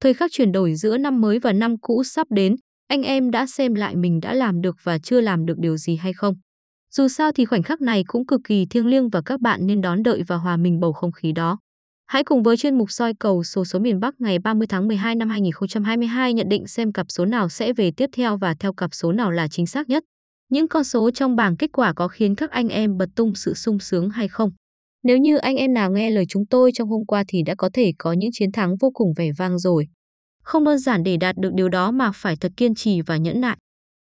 Thời khắc chuyển đổi giữa năm mới và năm cũ sắp đến, anh em đã xem lại mình đã làm được và chưa làm được điều gì hay không. Dù sao thì khoảnh khắc này cũng cực kỳ thiêng liêng và các bạn nên đón đợi và hòa mình bầu không khí đó. Hãy cùng với chuyên mục soi cầu số số miền Bắc ngày 30 tháng 12 năm 2022 nhận định xem cặp số nào sẽ về tiếp theo và theo cặp số nào là chính xác nhất. Những con số trong bảng kết quả có khiến các anh em bật tung sự sung sướng hay không? Nếu như anh em nào nghe lời chúng tôi trong hôm qua thì đã có thể có những chiến thắng vô cùng vẻ vang rồi. Không đơn giản để đạt được điều đó mà phải thật kiên trì và nhẫn nại.